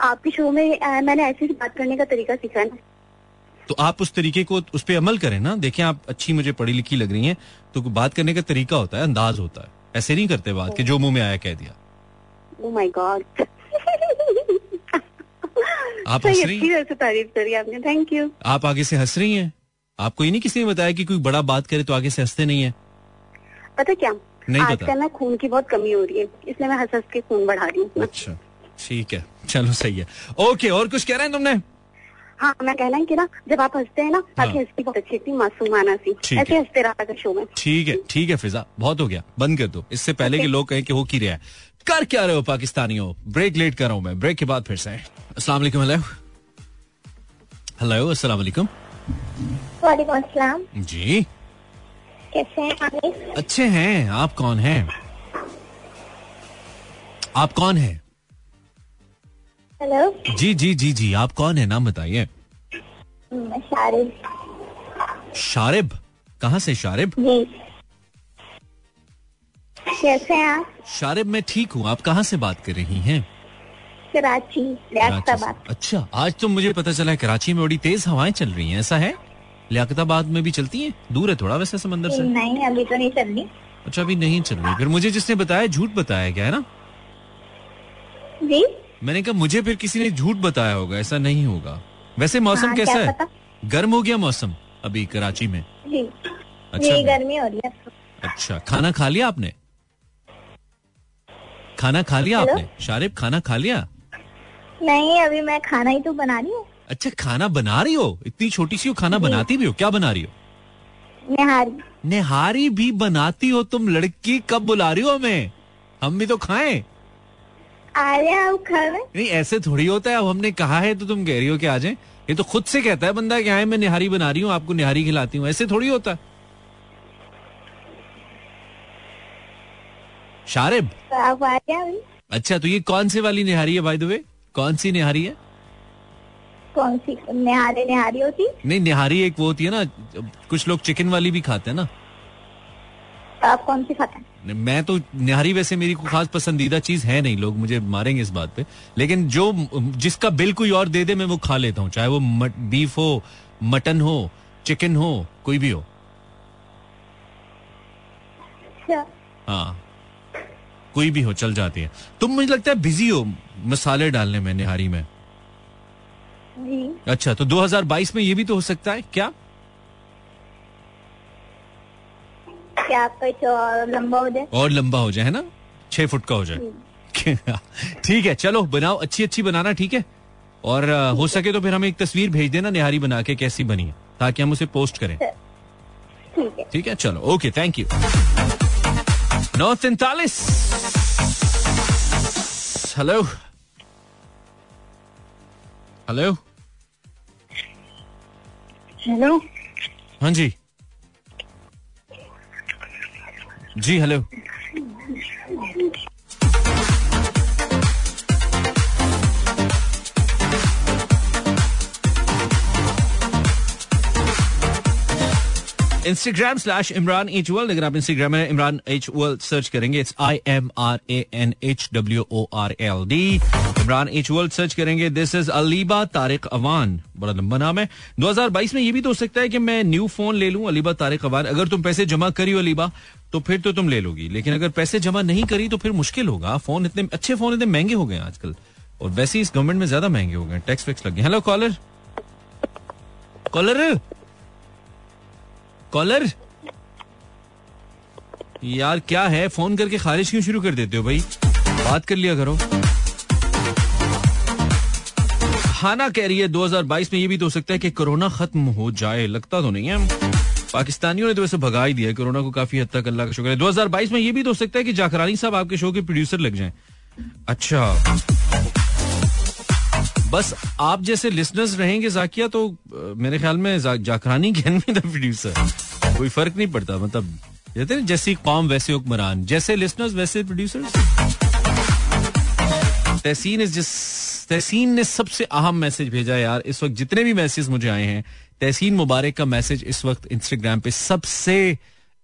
आपके शो में मैंने ऐसे ही बात करने का तरीका सीखा है तो आप उस तरीके को उस पर अमल करें ना। देखें आप अच्छी मुझे पढ़ी लिखी लग रही हैं तो बात करने का तरीका होता है अंदाज होता है। ऐसे नहीं करते बात कि जो मुँह में आया कह दिया। गॉड आप हंस रही तारीफ़ करी आपने थैंक यू आप आगे से हंस रही हैं? आपको ये नहीं किसी ने बताया कि कोई बड़ा बात करे तो आगे से हँसते नहीं है? पता क्या? नहीं पता। आजकल ना खून की बहुत कमी हो रही है इसलिए मैं हंस हंस के खून बढ़ा रही हूँ। अच्छा ठीक है। चलो सही है। ओके और कुछ कह रहे हैं तुमने? हाँ मैं कहना है कि ना जब आप हँसते हैं ना हाँ। आपकी हंसती बहुत अच्छी थी मासूमाना सी। ऐसे हँसते रहा कर शो में। ठीक है ठीक है फिजा बहुत हो गया बंद कर दो। इससे पहले कि लोग कहें कि हो की रहा है। कर क्या रहे हो पाकिस्तानियों? ब्रेक लेट कर रहा हूँ मैं। ब्रेक के बाद फिर से अस्सलाम वालेकुम हेलो हेलो अस्सलाम वालेकुम। वालेकुम अस्सलाम। जी। कैसे हैं आप? अच्छे हैं। आप कौन हैं? आप कौन हैं? हेलो जी जी जी जी आप कौन है? नाम बताइए। मैं शारिद शारिब? कहाँ से शारिब? जी। कैसे हैं आप? शारिब मैं ठीक हूँ। आप कहाँ से बात कर रही हैं? कराची कराची लियाकताबाद। अच्छा आज तो मुझे पता चला है कराची में बड़ी तेज हवाएँ चल रही हैं। ऐसा है? लियाकताबाद में भी चलती हैं? दूर है थोड़ा वैसे समंदर से। नहीं अभी तो नहीं चल रही। अच्छा अभी नहीं चल रही। फिर मुझे जिसने बताया झूठ बताया गया है ना? जी। मैंने कहा मुझे फिर किसी ने झूठ बताया होगा ऐसा नहीं होगा। वैसे मौसम हाँ, कैसा है? गर्म हो गया मौसम अभी कराची में। जी। अच्छा जी गर्मी हो रही है। अच्छा खाना खा लिया आपने? खाना खा लिया? आपने? शारिब खाना खा लिया? नहीं अभी मैं खाना ही तो बना रही हूँ। अच्छा खाना बना रही हो? इतनी छोटी सी हो खाना बनाती भी हो? क्या बना रही हो? निहारी। निहारी भी बनाती हो? तुम लड़की कब बुला रही हो हमें? हम भी तो खाएँ। आ रहे हैं आप खाने नहीं ऐसे थोड़ी होता है अब हमने कहा है तो तुम कह रही हो कि आ जाए। ये तो खुद से कहता है बंदा कि आए मैं निहारी बना रही हूँ आपको निहारी खिलाती हूँ। ऐसे थोड़ी होता। है शारिब। आप आ अच्छा तो ये कौन सी वाली निहारी है बाय द वे कौन सी निहारी है? कौन सी? निहारे निहारी होती? नहीं निहारी एक वो होती है ना कुछ लोग चिकन वाली भी खाते हैं ना। तो आप कौन सी खाते हैं? मैं तो निहारी वैसे मेरी कोई खास पसंदीदा चीज़ है नहीं लोग मुझे मारेंगे इस बात पे। लेकिन जो जिसका बिल कोई और दे दे मैं वो खा लेता हूँ चाहे वो मट, बीफ हो मटन हो चिकन हो कोई भी हो। अच्छा हाँ। कोई भी हो चल जाती है। तुम मुझे लगता है बिज़ी हो मसाले डालने में निहारी में। जी अच्छा तो 2022 में ये भी तो हो सकता है क्या? क्या आपका और लंबा हो जाए। और लंबा हो जाए है ना? छह फुट का हो जाए। ठीक है चलो बनाओ अच्छी अच्छी बनाना ठीक है? और हो सके तो फिर हमें एक तस्वीर भेज देना निहारी बना के कैसी बनी है ताकि हम उसे पोस्ट करें। ठीक है। ठीक है? चलो ओके थैंक यू नौ तैतालीस हेलो हेलो हेलो हाँ जी। जी hello Instagram slash Imran H अगर आप इंस्टाग्राम में इमरान एच सर्च करेंगे it's I M R A N H W O R L D Imran H search करेंगे दिस इज़ अलीबा तारिक अवान, बड़ा लंबा नाम है। 2022 में ये भी तो हो सकता है कि मैं न्यू फ़ोन ले लूँ, अलीबा तारिक अवान। अगर तुम पैसे जमा करी हो, अलीबा तो फिर तो तुम ले लोगी। लेकिन अगर पैसे जमा नहीं करी तो फिर मुश्किल होगा। फ़ोन इतने, अच्छे फ़ोन इतने महँगे हो गए आजकल। और वैसे ही इस गवर्नमेंट में ज़्यादा महँगे हो गए टैक्स वैक्स लग गए हेलो कॉलर कॉलर कॉलर यार, क्या है? फ़ोन करके खारिज क्यों शुरू कर देते हो भाई? बात कर लिया करो। हाना कह रही है 2022 में ये भी तो हो सकता है कि कोरोना खत्म हो जाए। लगता तो नहीं है। पाकिस्तानियों ने तो वैसे भगा ही दिया कोरोना को काफ़ी हद तक अल्लाह का शुक्र है। 2022 में ये भी तो हो सकता है कि जाकरानी साहब आपके शो के प्रोड्यूसर लग जाएँ। अच्छा। बस आप जैसे लिसनर्स रहेंगे जाकिया तो मेरे ख्याल में जा, Zakrani can be the producer. कोई फ़र्क नहीं पड़ता मतलब कहते हैं जैसी कौम वैसे हुक्मरान। जैसे लिसनर्स वैसे प्रोड्यूसर्स। तहसीन इस जिस तहसीन ने सबसे अहम मैसेज भेजा यार इस वक्त जितने भी मैसेज मुझे आए हैं तहसीन मुबारक का मैसेज इस वक्त इंस्टाग्राम पे सबसे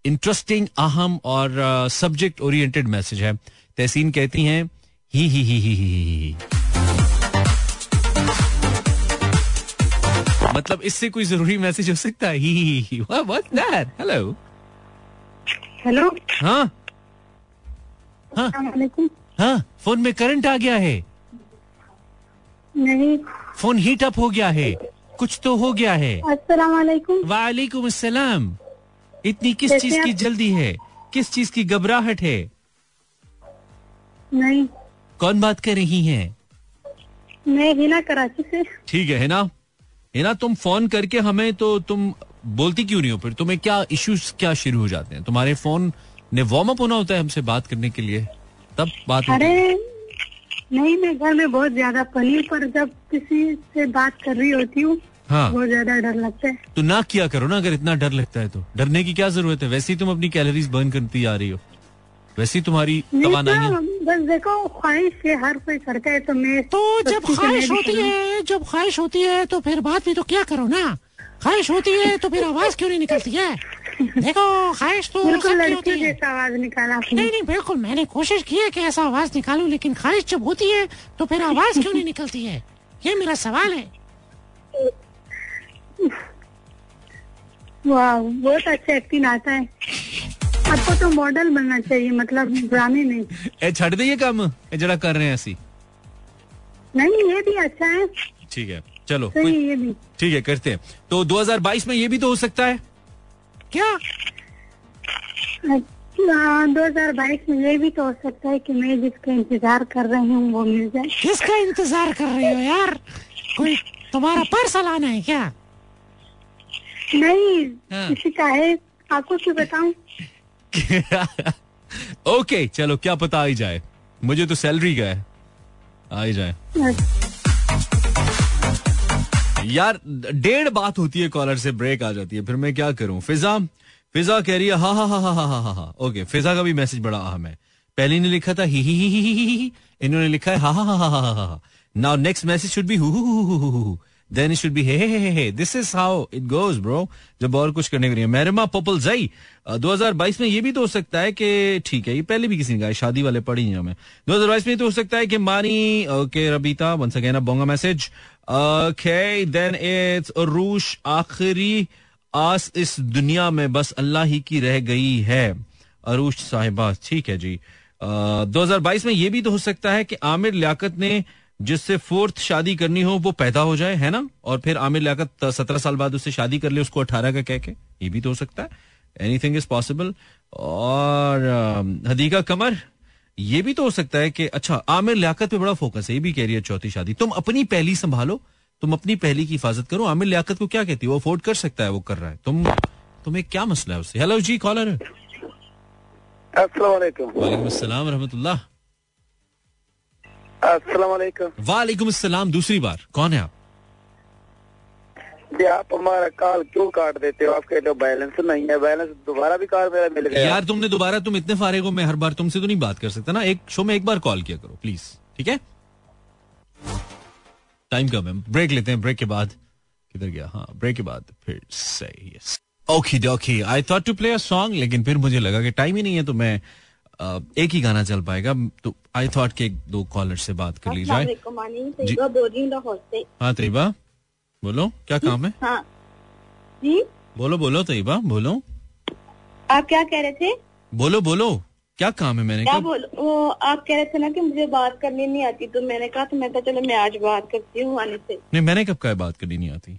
इंटरेस्टिंग अहम और सब्जेक्ट ओरिएंटेड मैसेज है। तहसीन कहती हैं ही ही ही ही ही ही ही। मतलब इससे कोई ज़रूरी मैसेज हो सकता है? ही ही ही हेलो हेलो हाँ? वालेकुम। हाँ? फ़ोन में करंट आ गया है? नहीं। फ़ोन हीट अप हो गया है? कुछ तो हो गया है। वालेकुम अस्सलाम इतनी किस चीज़ की जल्दी है? किस चीज़ की घबराहट है? नहीं। कौन बात कर रही हैं? मैं हिना कराची से। ठीक है है ना? है ना तुम फ़ोन करके हमें तो तुम बोलती क्यों नहीं हो? फिर तुम्हें क्या इश्यूज़ क्या शुरू हो जाते हैं? तुम्हारे फ़ोन ने वार्म अप होना होता है हमसे बात करने के लिए? तब बात अरे नहीं मैं घर में बहुत ज़्यादा पनी पर जब किसी से बात कर रही होती हूँ हाँ। बहुत ज़्यादा डर लगता है। तो ना किया करो ना अगर इतना डर लगता है तो। डरने की क्या ज़रूरत है? वैसे ही तुम अपनी कैलोरीज बर्न करती आ रही हो। वैसे ही तुम्हारी तवानाई तो, है। बस देखो ख्वाहिश है हर कोई करता है तो मैं तो जब ख्वाहिश होती है जब ख्वाहिश होती है तो फिर बात भी तो क्या करो ना? ख्वाहिश होती है तो फिर आवाज़ क्यों नहीं निकलती है? देखो ख्वाहिश तो बिल्कुल लड़की होती है। जैसा आवाज़ निकाला नहीं नहीं बिल्कुल मैंने कोशिश की है कि ऐसा आवाज़ निकालूं लेकिन ख्वाहिश जब होती है तो फिर आवाज़ क्यों नहीं निकलती है? ये मेरा सवाल है। वाह बहुत अच्छा एक्टिंग आता है। आपको तो मॉडल बनना चाहिए मतलब ड्रामे में ए छड़ दे ये काम ए जरा कर रहे हैं ऐसी। नहीं ये भी अच्छा है। ठीक है चलो ठीक है करते हैं। तो 2022 में ये भी तो हो सकता है? क्या? दो हज़ार बाईस में ये भी तो हो सकता है कि मैं जिसका इंतज़ार कर रही हूँ वो मिल जाए। किसका इंतज़ार कर रही हो यार? कोई तुम्हारा पार्सल आना है क्या? नहीं हाँ। किसी का है? आपको क्यों बताऊँ? ओके चलो क्या पता आ ही जाए। मुझे तो सैलरी का है। आ ही जाए। यार डेढ़ बात होती है कॉलर से ब्रेक आ जाती है। फिर मैं क्या करूँ? फिजा फिजा कह रही है हा हा हा हा हा हा हा ओके फिजा का भी मैसेज बड़ा अहम है। पहले ने लिखा था ही ही ही ही इन्होंने लिखा है हा हा हा हा हा हा now next message should be who then it should be hey hey. Hey this is how it goes bro जब और कुछ करने के लिए। मेहरमा पपल जई अ, 2022 में ये भी तो हो सकता है कि ठीक है ये पहले भी किसी ने कहा शादी वाले पढ़ी हैं हमें। 2022 में तो हो सकता है कि Mani okay Rabita once again bhunga message okay then it's रूश आखिरी आस इस दुनिया में बस अल्लाह ही की रह गई है अरूश साहिबा ठीक है जी दो हज़ार बाईस में ये भी तो हो सकता है कि आमिर लियाकत ने जिससे फोर्थ शादी करनी हो वो पैदा हो जाए है ना? और फिर आमिर लियाकत सत्रह साल बाद उससे शादी कर ले उसको अठारह का कह के। ये भी तो हो सकता है। एनीथिंग इज़ पॉसिबल और अम, हदीका कमर ये भी तो हो सकता है कि अच्छा आमिर लियाकत पे बड़ा फोकस है ये भी कह रही है चौथी शादी। तुम अपनी पहली संभालो तुम अपनी पहली की हिफाजत करो। आमिर लियाकत को क्या कहती है? वो अफोर्ड कर सकता है वो कर रहा है। तुम तुम्हें क्या मसला है उससे? हेलो जी कॉलर वालेकुम रहमतुल्लाह। वालेकुम दूसरी बार। कौन है आप? जी आप हमारा कॉल क्यों काट देते हो? आपके तो बैलेंस नहीं है। बैलेंस दोबारा भी कॉल मेरा मिल गया। यार तुमने दोबारा तुम इतने फारे हो मैं हर बार तुमसे तो नहीं बात कर सकता ना। एक शो में एक बार कॉल किया करो प्लीज़ ठीक है? टाइम कम है। ब्रेक लेते हैं। ब्रेक के बाद किधर गया? हाँ ब्रेक के बाद फिर सही yes okay dokey I thought to play a song लेकिन फिर मुझे लगा कि टाइम ही नहीं है तो मैं एक ही गाना चल पाएगा। तो आई थॉट के एक दो कॉलर से बात कर ली जाए। हूँ हाँ तैयबा बोलो क्या काम है? हाँ। जी? बोलो बोलो तैयबा बोलो। आप क्या कह रहे थे? बोलो बोलो क्या काम है मैंने क्या बोल वो आप कह रहे थे ना कि मुझे बात करनी नहीं आती तो मैंने कहा तो मैं कहा चलो मैं आज बात करती हूँ आने से। नहीं मैंने कब कहा बात करनी नहीं आती?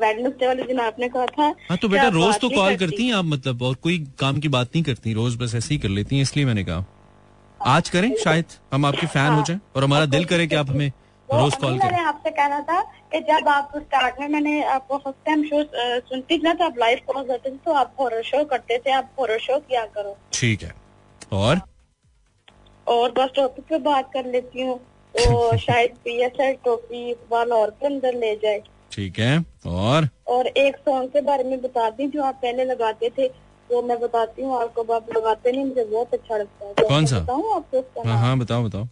वेडनेसडे वाले दिन आपने कहा था हाँ तो बेटा रोज तो कॉल करती। हैं आप मतलब और कोई काम की बात नहीं करती रोज बस ऐसे ही कर लेती हैं इसलिए मैंने कहा। आज करें शायद हम आपके फ़ैन हो जाएँ और हमारा दिल करे कि आप हमें रोज कॉल मैंने आपसे कहना था कि जब आप स्टार्ट में मैंने आपको फ़र्स्ट टाइम शो सुनती थी ना तो आप लाइव कॉल करते थे तो आप हॉरर शो करते थे आप हॉरर शो किया करो। ठीक है। और? और बस टॉपिक पे बात कर लेती हूँ। तो शायद पी एस एल टोपी वाला और के अंदर ले जाए। ठीक है। और? और एक सॉन्ग के बारे में बता दी जो आप पहले लगाते थे वो मैं बताती हूँ आपको आप लगाते नहीं मुझे बहुत अच्छा लगता है। कौन सा? बताऊँ आपको हाँ हाँ बताओ बताओ।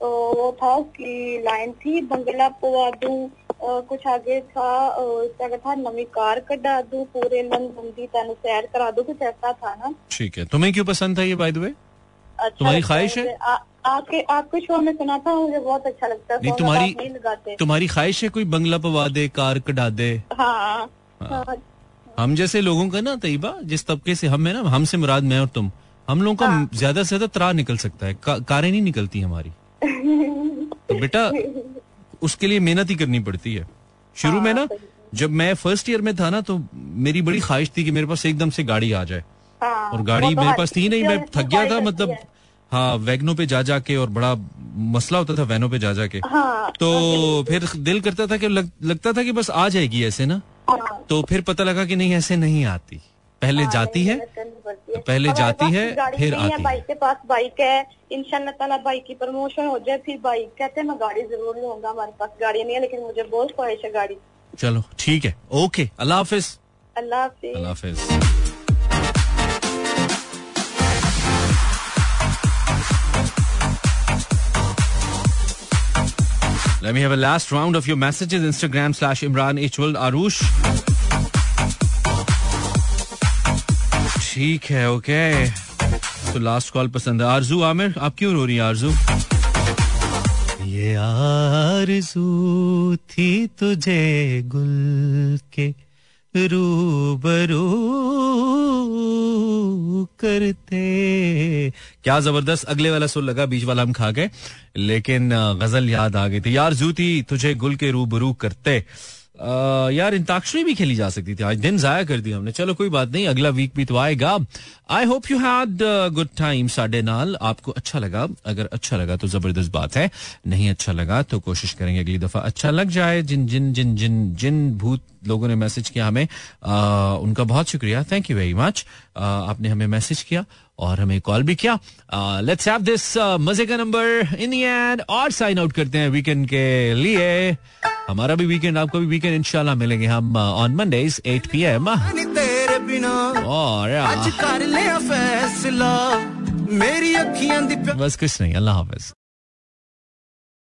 तो वो था उसकी लाइन थी बंगला पवा दूँ कुछ आगे था क्या कहता था नवी कार कढ़ा दूँ पूरे लंदन दी तेन सैर करा दूँ कुछ ऐसा था ना। ठीक है तुम्हें क्यों पसंद था ये बाय द वे अच्छा तुम्हारी लगता ख्वाहिश है? आ- आपके आपके शो में सुना था मुझे बहुत अच्छा लगता है तुम्हारी नहीं तुम्हारी ख्वाहिश है कोई बंगला पवा दे कार कटा दे? हाँ हाँ। हम जैसे लोगों का ना तैयबा जिस तबके से हम है ना हमसे मुराद मैं और तुम हम लोगों का ज़्यादा से ज़्यादा त्रा निकल सकता है का, कारें नहीं निकलती हमारी। तो बेटा उसके लिए मेहनत ही करनी पड़ती है। शुरू में ना जब मैं फ़र्स्ट ईयर में था ना तो मेरी बड़ी ख्वाहिश थी कि मेरे पास एकदम से गाड़ी आ जाए। हाँ, और गाड़ी तो मेरे पास थी नहीं मैं थक गया था मतलब हाँ। वैगनों पे जा जाके और बड़ा मसला होता था वैनों पे जा जा के। हाँ, तो फिर दिल करता था कि लग, लगता था कि बस आ जाएगी ऐसे ना। हाँ, तो फिर पता लगा कि नहीं ऐसे नहीं आती। पहले हाँ, जाती है है। पहले जाती है, फिर आती है। भाई के पास बाइक है इंशाल्लाह ताला बाइक की प्रमोशन हो जाए फिर बाइक कहते हैं मैं गाड़ी ज़रूर लूँगा हमारे पास गाड़ी नहीं है लेकिन मुझे बहुत ख्वाहिश है गाड़ी चलो ठीक है ओके अल्लाह हाफिज अल्लाह हाफिज अल्लाह हाफिज Let me have a last round of your messages. Instagram slash Imran H. Arush. ठीक है ओके तो लास्ट कॉल पसंद है। आरज़ू आमिर आप क्यों रो रही हैं आरज़ू? ये आरज़ू थी तुझे गुल के रूबरू करते। क्या ज़बरदस्त अगले वाला सुर लगा बीच वाला हम खा गए। लेकिन गज़ल याद आ गई थी। यार जूती तुझे गुल के रूबरू करते। अ, यार इंताक्षरी भी खेली जा सकती थी। आज दिन जाया कर दिया हमने। चलो कोई बात नहीं अगला वीक भी तो आएगा I hope you had good time साडे नाल। आपको अच्छा लगा। अगर अच्छा लगा तो ज़बरदस्त बात है। नहीं अच्छा लगा तो कोशिश करेंगे अगली दफ़ा अच्छा लग जाए। जिन जिन जिन जिन जिन भूत लोगों ने मैसेज किया हमें अ, उनका बहुत शुक्रिया। थैंक यू वेरी मच आपने हमें मैसेज किया। और हमें कॉल भी किया। लेट्स हैव दिस मज़े का नंबर इन एंड और साइन आउट करते हैं वीकेंड के लिए। हमारा भी वीकेंड आपको भी वीकेंड इंशाल्लाह मिलेंगे हम on Monday eight P M और आज कर ले फैसला। मेरी अखियाँ बस कुछ नहीं अल्लाह हाफिज।